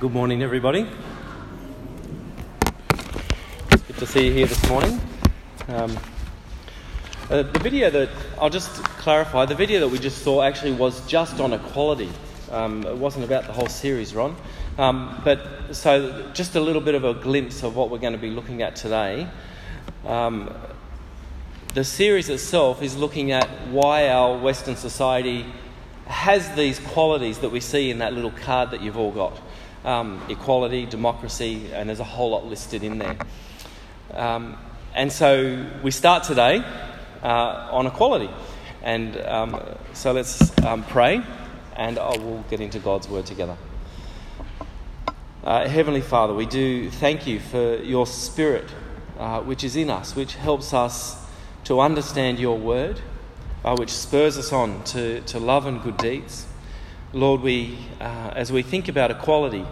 Good morning, everybody. It's good to see you here this morning. Um, uh, the video that I'll just clarify the video that we just saw actually was just on equality. Um, it wasn't about the whole series, Ron. Um, but so, just a little bit of a glimpse of what we're going to be looking at today. Um, the series itself is looking at why our Western society has these qualities that we see in that little card that you've all got um, equality, democracy, and there's a whole lot listed in there. Um, and so we start today uh, on equality. And um, so let's um, pray, and I will get into God's word together. Uh, Heavenly Father, we do thank you for your Spirit, uh, which is in us, which helps us to understand your word, uh, which spurs us on to, to love and good deeds. Lord, we, uh, as we think about equality,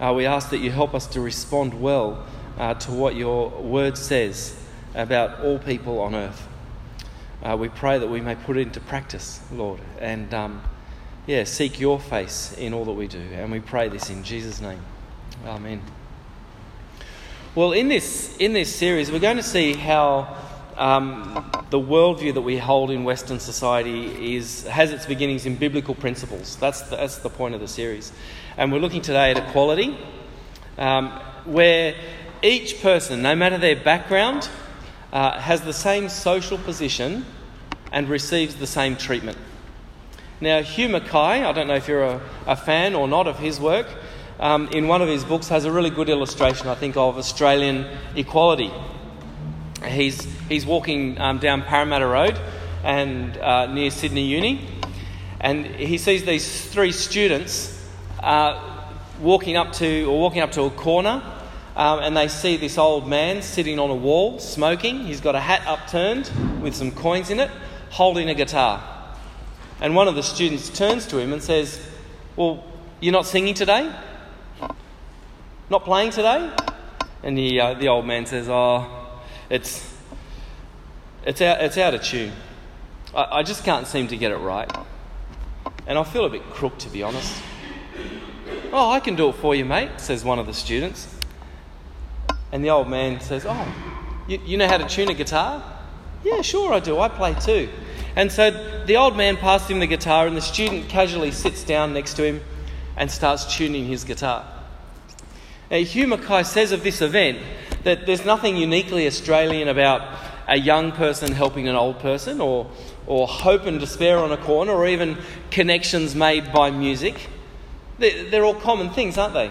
uh, we ask that you help us to respond well uh, to what your word says about all people on earth. Uh, we pray that we may put it into practice, Lord, and um, yeah, seek your face in all that we do. And we pray this in Jesus' name. Amen. Well, in this, in this series, we're going to see how um, the worldview that we hold in Western society is, has its beginnings in biblical principles. That's the, that's the point of the series. And we're looking today at equality, um, where each person, no matter their background, uh, has the same social position and receives the same treatment. Now, Hugh Mackay, I don't know if you're a, a fan or not of his work, um, in one of his books has a really good illustration, I think, of Australian equality. He's, he's walking um, down Parramatta Road and uh, near Sydney Uni, and he sees these three students uh, walking up to or walking up to a corner, um, and they see this old man sitting on a wall smoking. He's got a hat upturned with some coins in it, holding a guitar. And one of the students turns to him and says, "Well, you're not singing today? Not playing today?" And the uh, the old man says, "Oh." It's, it's, out, it's out of tune. I, I just can't seem to get it right. And I feel a bit crook, to be honest. Oh, I can do it for you, mate, says one of the students. And the old man says, Oh, you, you know how to tune a guitar? Yeah, sure I do. I play too. And so the old man passed him the guitar, and the student casually sits down next to him and starts tuning his guitar. Now, Hugh Mackay says of this event that there's nothing uniquely Australian about a young person helping an old person, or, or hope and despair on a corner, or even connections made by music. They're, all common things, aren't they?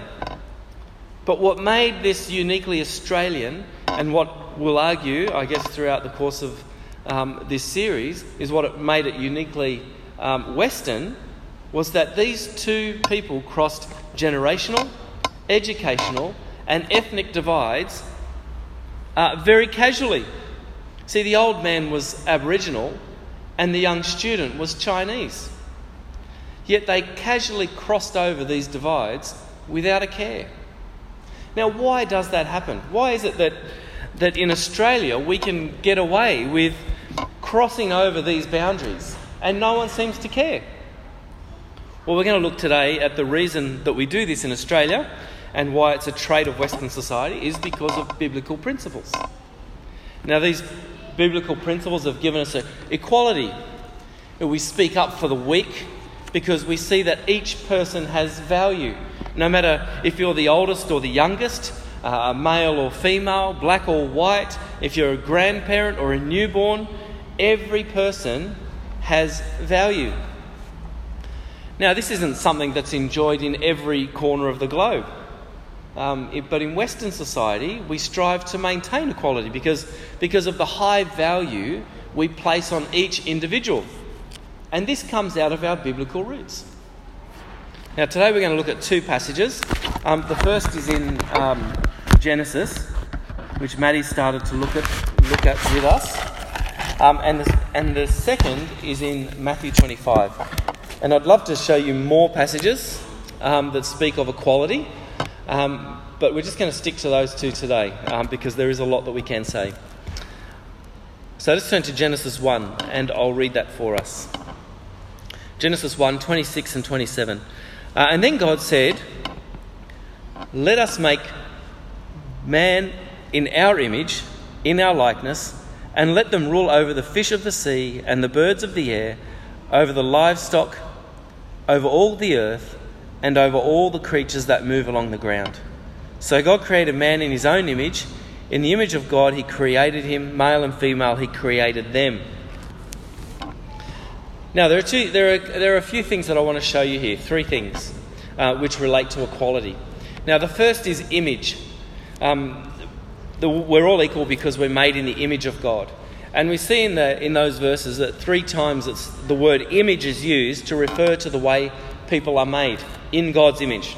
But what made this uniquely Australian, and what we'll argue, I guess, throughout the course of um, this series, is what it made it uniquely um, Western, was that these two people crossed generational, educational, and ethnic divides uh, very casually. See, the old man was Aboriginal and the young student was Chinese. Yet they casually crossed over these divides without a care. Now, why does that happen? Why is it that, that in Australia we can get away with crossing over these boundaries and no one seems to care? Well, we're going to look today at the reason that we do this in Australia and why it's a trait of Western society is because of biblical principles. Now, these biblical principles have given us equality. We speak up for the weak because we see that each person has value. No matter if you're the oldest or the youngest, uh, male or female, black or white, if you're a grandparent or a newborn, every person has value. Now, this isn't something that's enjoyed in every corner of the globe. Um, it, but in Western society, we strive to maintain equality because, because of the high value we place on each individual. And this comes out of our biblical roots. Now, today we're going to look at two passages. Um, the first is in um, Genesis, which Maddie started to look at, look at with us. Um, and, the, and the second is in Matthew 25. And I'd love to show you more passages um, that speak of equality. Um, but we're just going to stick to those two today um, because there is a lot that we can say. So let's turn to Genesis 1 and I'll read that for us. Genesis 1 26 and 27. Uh, and then God said, Let us make man in our image, in our likeness, and let them rule over the fish of the sea and the birds of the air, over the livestock, over all the earth, and over all the creatures that move along the ground. So God created man in his own image. In the image of God, he created him, male and female, he created them. Now, there are, two, there are, there are a few things that I want to show you here, three things, uh, which relate to equality. Now, the first is image. Um, the, we're all equal because we're made in the image of God. And we see in, the, in those verses that three times the word image is used to refer to the way people are made in God's image.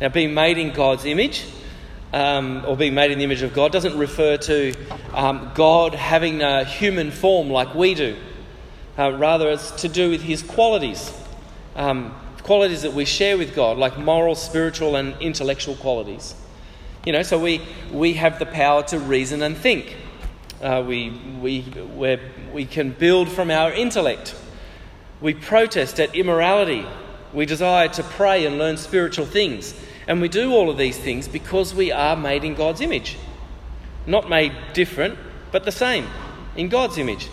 Now, being made in God's image um, or being made in the image of God doesn't refer to um, God having a human form like we do. Uh, rather, it's to do with his qualities. Um, qualities that we share with God, like moral, spiritual, and intellectual qualities. You know, so we, we have the power to reason and think. Uh, we, we, we can build from our intellect. We protest at immorality. We desire to pray and learn spiritual things. And we do all of these things because we are made in God's image. Not made different, but the same, in God's image.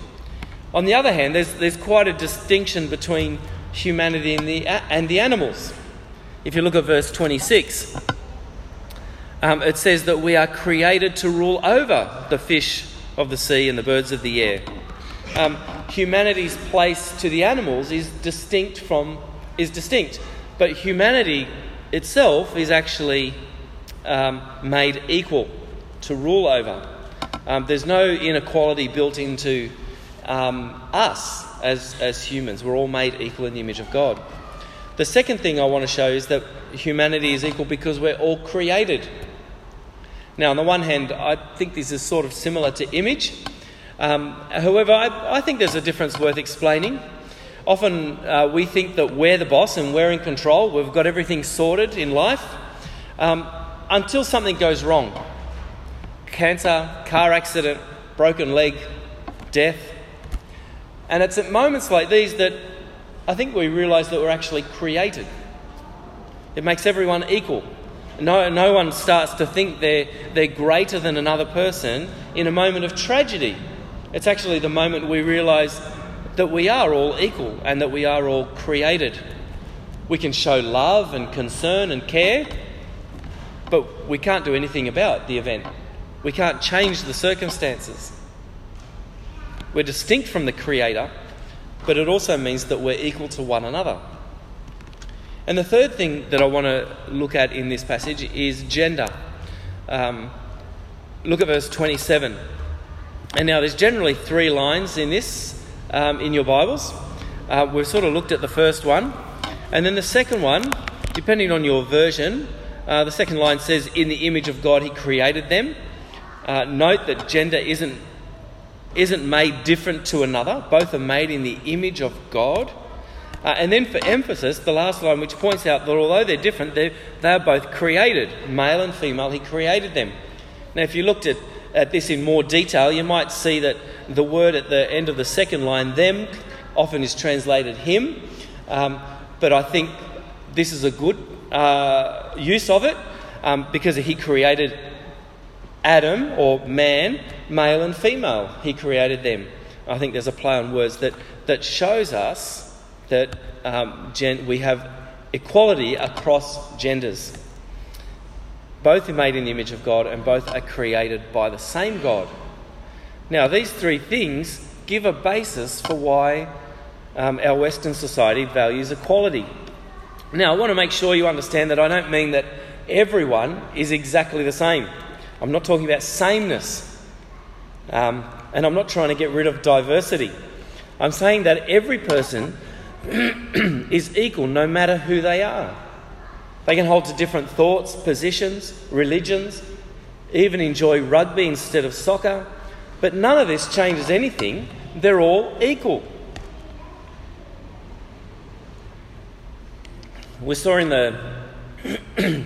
On the other hand, there's, there's quite a distinction between humanity and the, and the animals. If you look at verse 26, um, it says that we are created to rule over the fish of the sea and the birds of the air. Um, humanity's place to the animals is distinct from is distinct, but humanity itself is actually um, made equal to rule over. Um, there's no inequality built into um, us as, as humans. We're all made equal in the image of God. The second thing I want to show is that humanity is equal because we're all created now, on the one hand, I think this is sort of similar to image. Um, however, I, I, think there's a difference worth explaining. Often uh, we think that we're the boss and we're in control, we've got everything sorted in life, um, until something goes wrong cancer, car accident, broken leg, death. And it's at moments like these that I think we realise that we're actually created. It makes everyone equal. No, no one starts to think they're, they're greater than another person in a moment of tragedy. It's actually the moment we realize that we are all equal and that we are all created. We can show love and concern and care, but we can't do anything about the event. We can't change the circumstances. We're distinct from the Creator, but it also means that we're equal to one another. And the third thing that I want to look at in this passage is gender. Um, look at verse 27. And now there's generally three lines in this um, in your Bibles. Uh, we've sort of looked at the first one. And then the second one, depending on your version, uh, the second line says, In the image of God, He created them. Uh, note that gender isn't, isn't made different to another, both are made in the image of God. Uh, and then for emphasis, the last line, which points out that although they're different, they're, they're both created, male and female. He created them. Now, if you looked at, at this in more detail, you might see that the word at the end of the second line, them, often is translated him. Um, but I think this is a good uh, use of it um, because he created Adam or man, male and female. He created them. I think there's a play on words that, that shows us that um, gen- we have equality across genders. Both are made in the image of God and both are created by the same God. Now, these three things give a basis for why um, our Western society values equality. Now, I want to make sure you understand that I don't mean that everyone is exactly the same. I'm not talking about sameness. Um, and I'm not trying to get rid of diversity. I'm saying that every person is equal no matter who they are. They can hold to different thoughts, positions, religions, even enjoy rugby instead of soccer, but none of this changes anything. They're all equal. We saw in the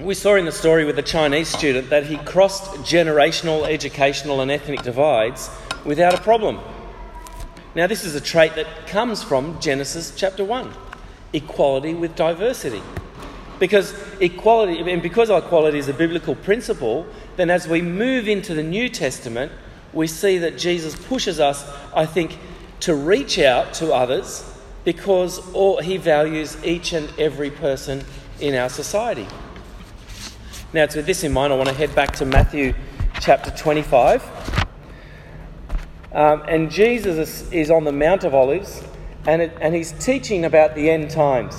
we saw in the story with the Chinese student that he crossed generational, educational, and ethnic divides without a problem. Now, this is a trait that comes from Genesis chapter 1 equality with diversity. Because equality, and because equality is a biblical principle, then as we move into the New Testament, we see that Jesus pushes us, I think, to reach out to others because all, he values each and every person in our society. Now, with this in mind, I want to head back to Matthew chapter 25. Um, and Jesus is, on the Mount of Olives and, it, and he's teaching about the end times.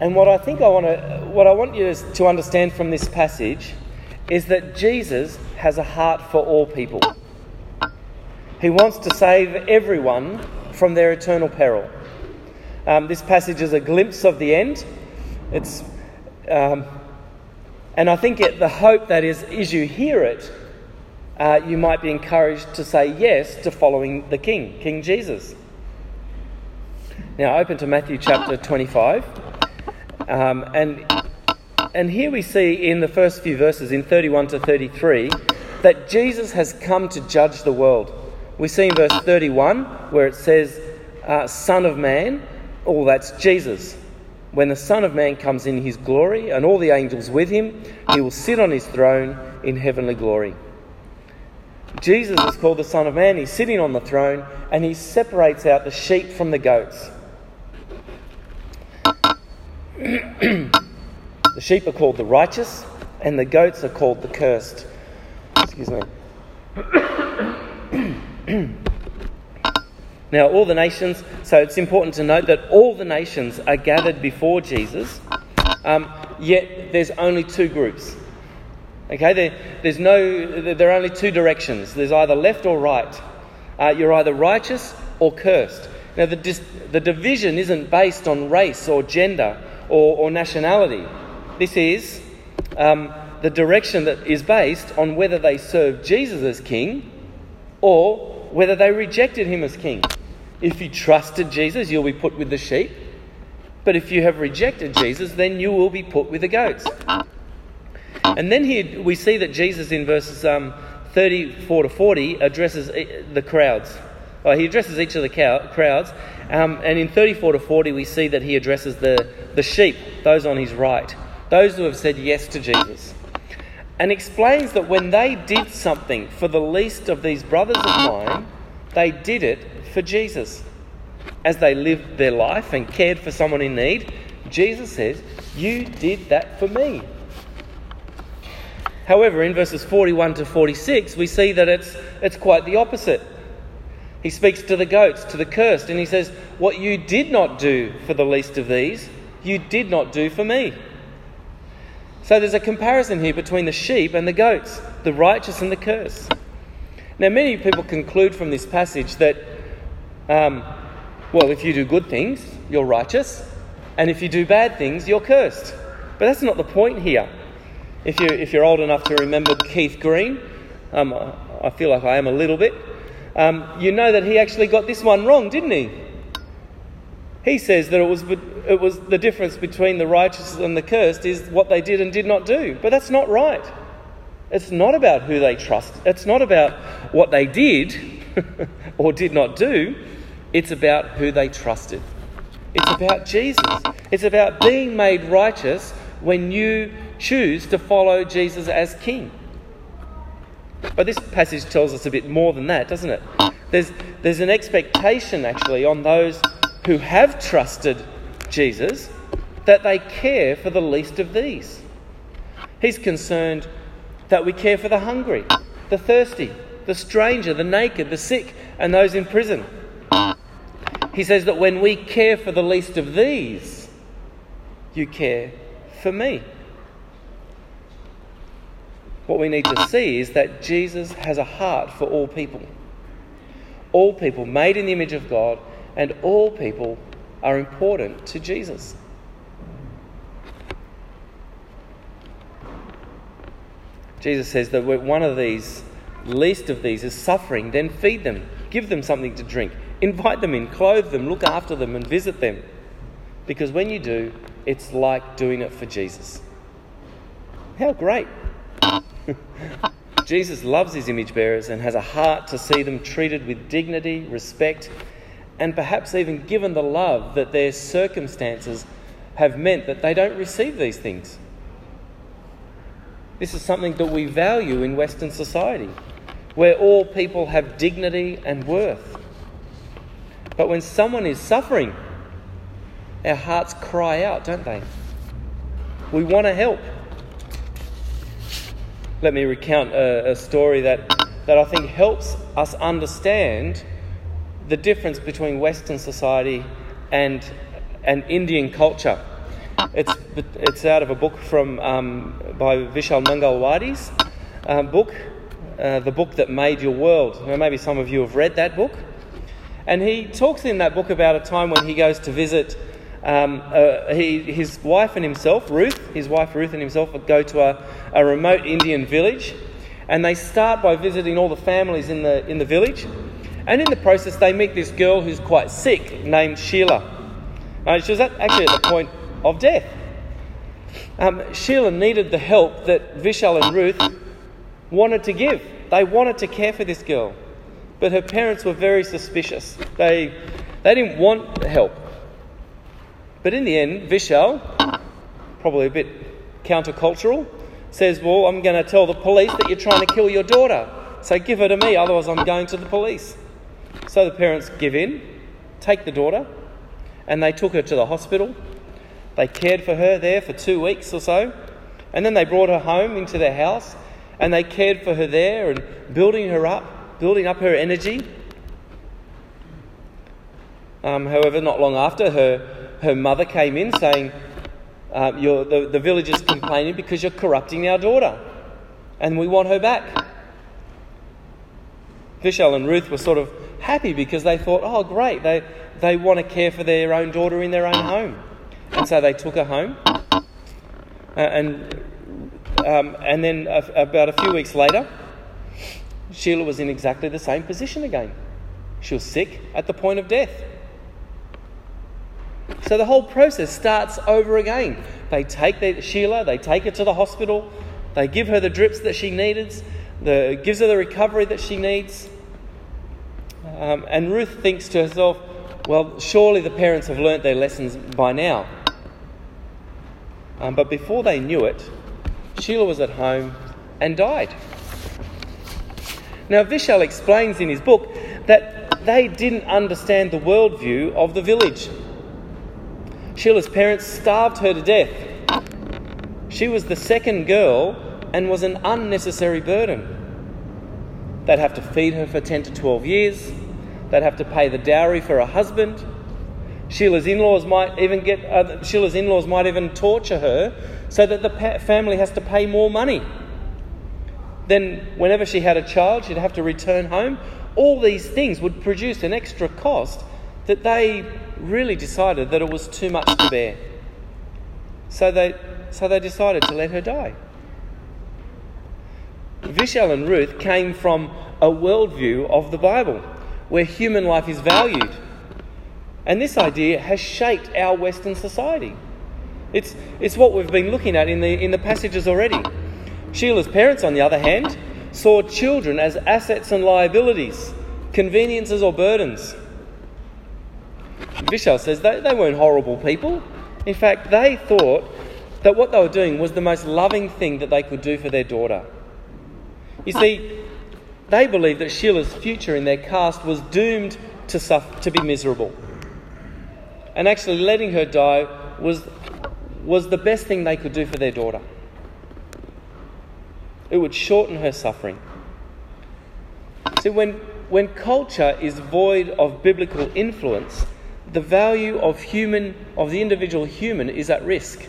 And what I think I want to, what I want you to understand from this passage is that Jesus has a heart for all people. He wants to save everyone from their eternal peril. Um, this passage is a glimpse of the end. It's, um, and I think it, the hope that is, as you hear it, uh, you might be encouraged to say yes to following the King, King Jesus. Now, open to Matthew chapter 25. Um, and, and here we see in the first few verses, in 31 to 33, that Jesus has come to judge the world. We see in verse 31 where it says, uh, Son of Man, oh, that's Jesus. When the Son of Man comes in his glory and all the angels with him, he will sit on his throne in heavenly glory. Jesus is called the Son of Man. He's sitting on the throne and he separates out the sheep from the goats. the sheep are called the righteous and the goats are called the cursed. Excuse me. now, all the nations, so it's important to note that all the nations are gathered before Jesus, um, yet there's only two groups. Okay, there, there's no, there are only two directions. There's either left or right. Uh, you're either righteous or cursed. Now, the, dis- the division isn't based on race or gender or, or nationality. This is um, the direction that is based on whether they serve Jesus as king or whether they rejected him as king. If you trusted Jesus, you'll be put with the sheep. But if you have rejected Jesus, then you will be put with the goats. And then here we see that Jesus in verses um, 34 to 40 addresses the crowds. Well, he addresses each of the cow- crowds. Um, and in 34 to 40, we see that he addresses the, the sheep, those on his right, those who have said yes to Jesus and explains that when they did something for the least of these brothers of mine, they did it for Jesus. As they lived their life and cared for someone in need, Jesus says, You did that for me. However, in verses 41 to 46, we see that it's, it's quite the opposite. He speaks to the goats, to the cursed, and he says, What you did not do for the least of these, you did not do for me. So there's a comparison here between the sheep and the goats, the righteous and the cursed. Now, many people conclude from this passage that, um, well, if you do good things, you're righteous, and if you do bad things, you're cursed. But that's not the point here. If, you, if you're old enough to remember Keith Green, um, I feel like I am a little bit, um, you know that he actually got this one wrong, didn't he? He says that it was, it was the difference between the righteous and the cursed is what they did and did not do. But that's not right. It's not about who they trust. It's not about what they did or did not do. It's about who they trusted. It's about Jesus. It's about being made righteous when you choose to follow Jesus as King. But this passage tells us a bit more than that, doesn't it? There's, there's an expectation, actually, on those who have trusted Jesus that they care for the least of these. He's concerned that we care for the hungry, the thirsty, the stranger, the naked, the sick, and those in prison. He says that when we care for the least of these, you care for me. What we need to see is that Jesus has a heart for all people. All people made in the image of God and all people are important to Jesus. Jesus says that one of these, least of these, is suffering, then feed them, give them something to drink, invite them in, clothe them, look after them, and visit them. Because when you do, it's like doing it for Jesus. How great! Jesus loves his image bearers and has a heart to see them treated with dignity, respect, and perhaps even given the love that their circumstances have meant that they don't receive these things. This is something that we value in Western society, where all people have dignity and worth. But when someone is suffering, our hearts cry out, don't they? We want to help. Let me recount a, a story that, that I think helps us understand the difference between Western society and, and Indian culture. It's, it's out of a book from, um, by Vishal Mangalwadi's um, book, uh, The Book That Made Your World. Now, maybe some of you have read that book. And he talks in that book about a time when he goes to visit um, uh, he, his wife and himself, Ruth, his wife Ruth and himself, go to a, a remote Indian village. And they start by visiting all the families in the, in the village. And in the process, they meet this girl who's quite sick named Sheila. Uh, she was at, actually at the point of death. Um, Sheila needed the help that Vishal and Ruth wanted to give. They wanted to care for this girl, but her parents were very suspicious. They, they didn't want help. But in the end, Vishal, probably a bit countercultural, says, Well, I'm going to tell the police that you're trying to kill your daughter. So give her to me, otherwise, I'm going to the police. So the parents give in, take the daughter, and they took her to the hospital. They cared for her there for two weeks or so, and then they brought her home into their house, and they cared for her there and building her up, building up her energy. Um, however, not long after, her, her mother came in saying, uh, the, the village is complaining because you're corrupting our daughter, and we want her back. Vishal and Ruth were sort of happy because they thought, oh, great, they, they want to care for their own daughter in their own home. And so they took her home. Uh, and, um, and then about a few weeks later, Sheila was in exactly the same position again. She was sick at the point of death. So the whole process starts over again. They take the, Sheila, they take her to the hospital, they give her the drips that she needs, the, gives her the recovery that she needs. Um, and Ruth thinks to herself, well, surely the parents have learnt their lessons by now. Um, but before they knew it, Sheila was at home and died. Now, Vishal explains in his book that they didn't understand the worldview of the village. Sheila's parents starved her to death. She was the second girl and was an unnecessary burden. They'd have to feed her for 10 to 12 years. They'd have to pay the dowry for a husband. Sheila's in-laws might even get uh, Sheila's in-laws might even torture her so that the pa- family has to pay more money. Then whenever she had a child, she'd have to return home. All these things would produce an extra cost that they really decided that it was too much to bear. So they so they decided to let her die. Vishal and Ruth came from a worldview of the Bible where human life is valued. And this idea has shaped our Western society. It's, it's what we've been looking at in the, in the passages already. Sheila's parents, on the other hand, saw children as assets and liabilities, conveniences or burdens. Vishal says they, they weren't horrible people. In fact, they thought that what they were doing was the most loving thing that they could do for their daughter. You see, they believed that Sheila's future in their caste was doomed to, suffer, to be miserable. And actually, letting her die was, was the best thing they could do for their daughter. It would shorten her suffering. See, when, when culture is void of biblical influence, the value of human, of the individual human, is at risk.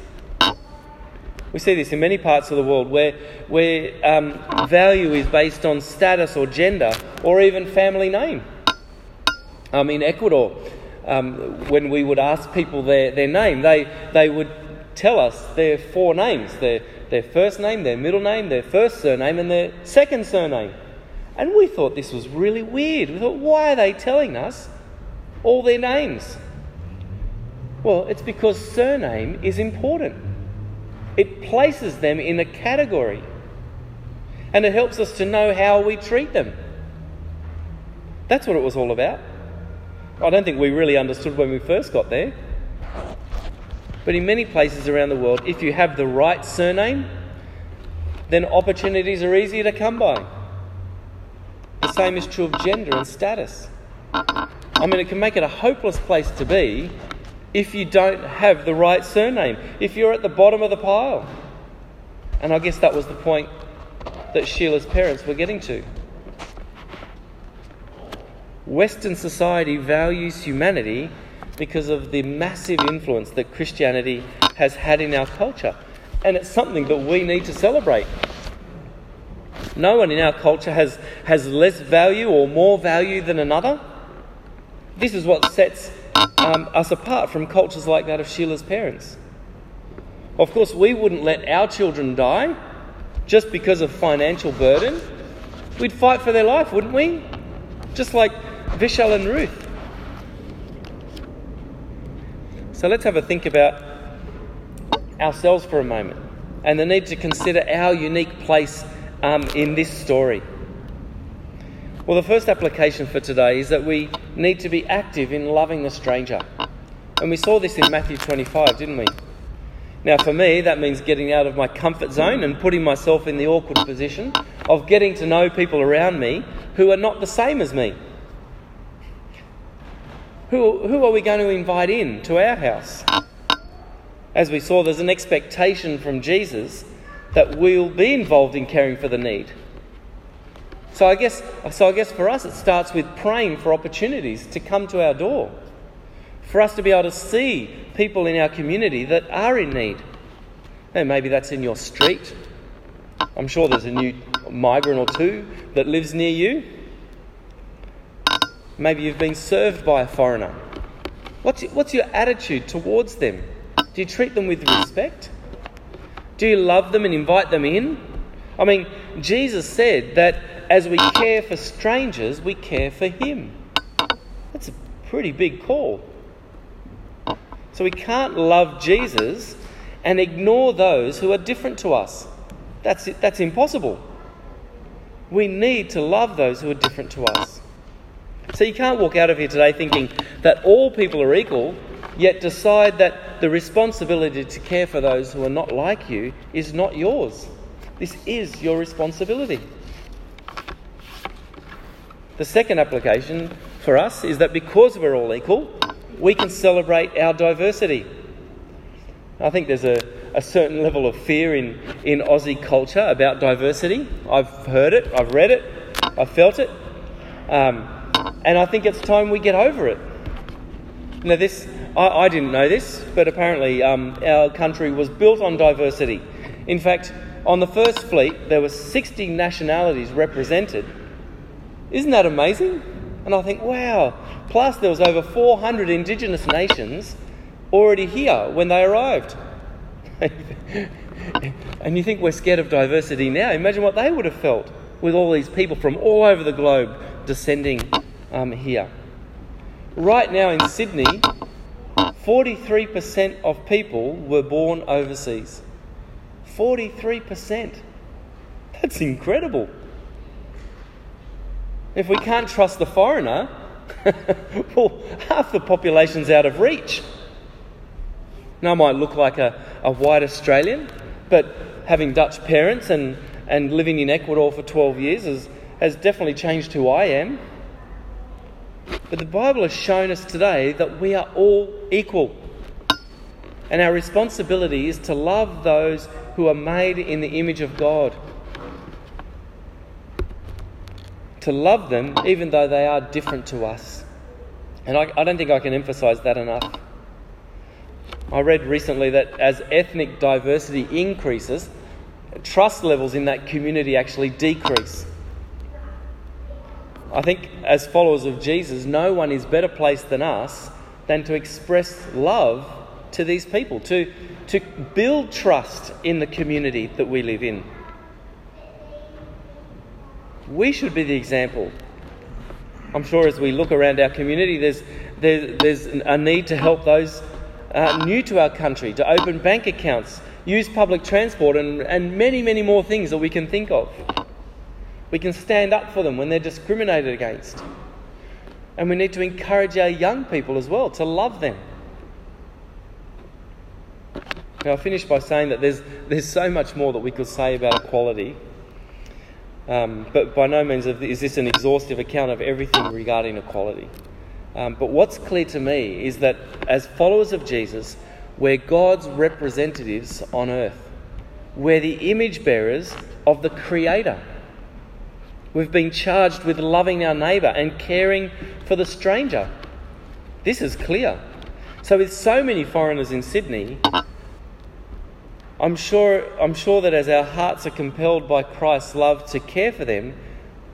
We see this in many parts of the world where, where um, value is based on status or gender or even family name. Um, in Ecuador, um, when we would ask people their, their name, they, they would tell us their four names their, their first name, their middle name, their first surname, and their second surname. And we thought this was really weird. We thought, why are they telling us all their names? Well, it's because surname is important. It places them in a category. And it helps us to know how we treat them. That's what it was all about. I don't think we really understood when we first got there. But in many places around the world, if you have the right surname, then opportunities are easier to come by. The same is true of gender and status. I mean, it can make it a hopeless place to be if you don't have the right surname, if you're at the bottom of the pile. And I guess that was the point that Sheila's parents were getting to. Western society values humanity because of the massive influence that Christianity has had in our culture. And it's something that we need to celebrate. No one in our culture has, has less value or more value than another. This is what sets um, us apart from cultures like that of Sheila's parents. Of course, we wouldn't let our children die just because of financial burden. We'd fight for their life, wouldn't we? Just like Vishal and Ruth. So let's have a think about ourselves for a moment and the need to consider our unique place um, in this story. Well, the first application for today is that we need to be active in loving the stranger. And we saw this in Matthew 25, didn't we? Now, for me, that means getting out of my comfort zone and putting myself in the awkward position of getting to know people around me who are not the same as me. Who, who are we going to invite in to our house? As we saw, there's an expectation from Jesus that we'll be involved in caring for the need. So I guess, so I guess for us, it starts with praying for opportunities to come to our door, for us to be able to see people in our community that are in need. And maybe that's in your street. I'm sure there's a new migrant or two that lives near you. Maybe you've been served by a foreigner. What's, what's your attitude towards them? Do you treat them with respect? Do you love them and invite them in? I mean, Jesus said that as we care for strangers, we care for Him. That's a pretty big call. So we can't love Jesus and ignore those who are different to us. That's, that's impossible. We need to love those who are different to us. So you can't walk out of here today thinking that all people are equal, yet decide that the responsibility to care for those who are not like you is not yours. This is your responsibility. The second application for us is that because we're all equal, we can celebrate our diversity. I think there's a, a certain level of fear in, in Aussie culture about diversity. I've heard it, I've read it, I've felt it. Um, and I think it's time we get over it. Now, this, I, I didn't know this, but apparently um, our country was built on diversity. In fact, on the first fleet, there were 60 nationalities represented. Isn't that amazing? And I think, wow. Plus, there was over 400 indigenous nations already here when they arrived. and you think we're scared of diversity now. Imagine what they would have felt with all these people from all over the globe descending um, here. Right now in Sydney, 43% of people were born overseas. 43%. That's incredible. If we can't trust the foreigner, well, half the population's out of reach. Now, I might look like a, a white Australian, but having Dutch parents and, and living in Ecuador for 12 years has, has definitely changed who I am. But the Bible has shown us today that we are all equal. And our responsibility is to love those who are made in the image of God. To love them even though they are different to us. And I, I don't think I can emphasize that enough. I read recently that as ethnic diversity increases, trust levels in that community actually decrease. I think, as followers of Jesus, no one is better placed than us than to express love to these people, to, to build trust in the community that we live in. We should be the example. I'm sure as we look around our community, there's, there, there's a need to help those uh, new to our country, to open bank accounts, use public transport, and, and many, many more things that we can think of. We can stand up for them when they're discriminated against. And we need to encourage our young people as well to love them. Now, I'll finish by saying that there's, there's so much more that we could say about equality, um, but by no means is this an exhaustive account of everything regarding equality. Um, but what's clear to me is that as followers of Jesus, we're God's representatives on earth. We're the image bearers of the Creator. We've been charged with loving our neighbour and caring for the stranger. This is clear. So, with so many foreigners in Sydney, I'm sure, I'm sure that as our hearts are compelled by Christ's love to care for them,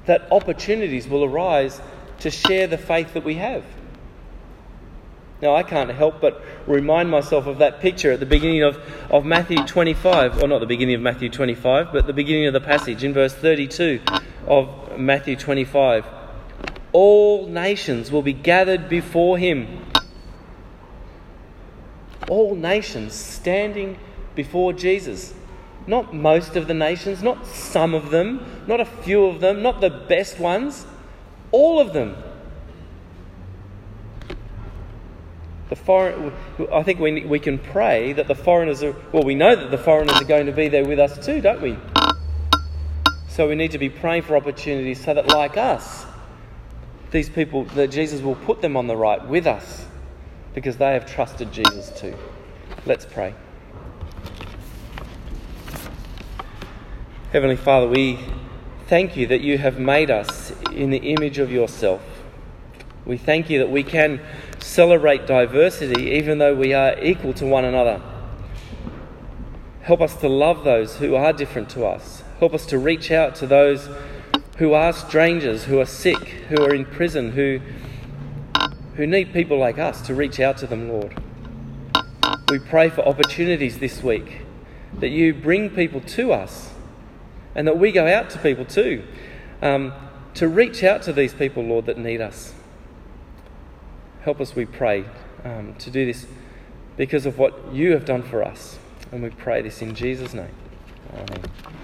that opportunities will arise to share the faith that we have. Now, I can't help but remind myself of that picture at the beginning of, of Matthew 25, or not the beginning of Matthew 25, but the beginning of the passage in verse 32 of Matthew 25. All nations will be gathered before him. All nations standing before Jesus. Not most of the nations, not some of them, not a few of them, not the best ones, all of them The foreign, I think we, we can pray that the foreigners are, well, we know that the foreigners are going to be there with us too, don't we? So we need to be praying for opportunities so that, like us, these people, that Jesus will put them on the right with us because they have trusted Jesus too. Let's pray. Heavenly Father, we thank you that you have made us in the image of yourself. We thank you that we can celebrate diversity even though we are equal to one another. Help us to love those who are different to us. Help us to reach out to those who are strangers, who are sick, who are in prison, who, who need people like us to reach out to them, Lord. We pray for opportunities this week that you bring people to us and that we go out to people too um, to reach out to these people, Lord, that need us. Help us, we pray, um, to do this because of what you have done for us. And we pray this in Jesus' name. Amen.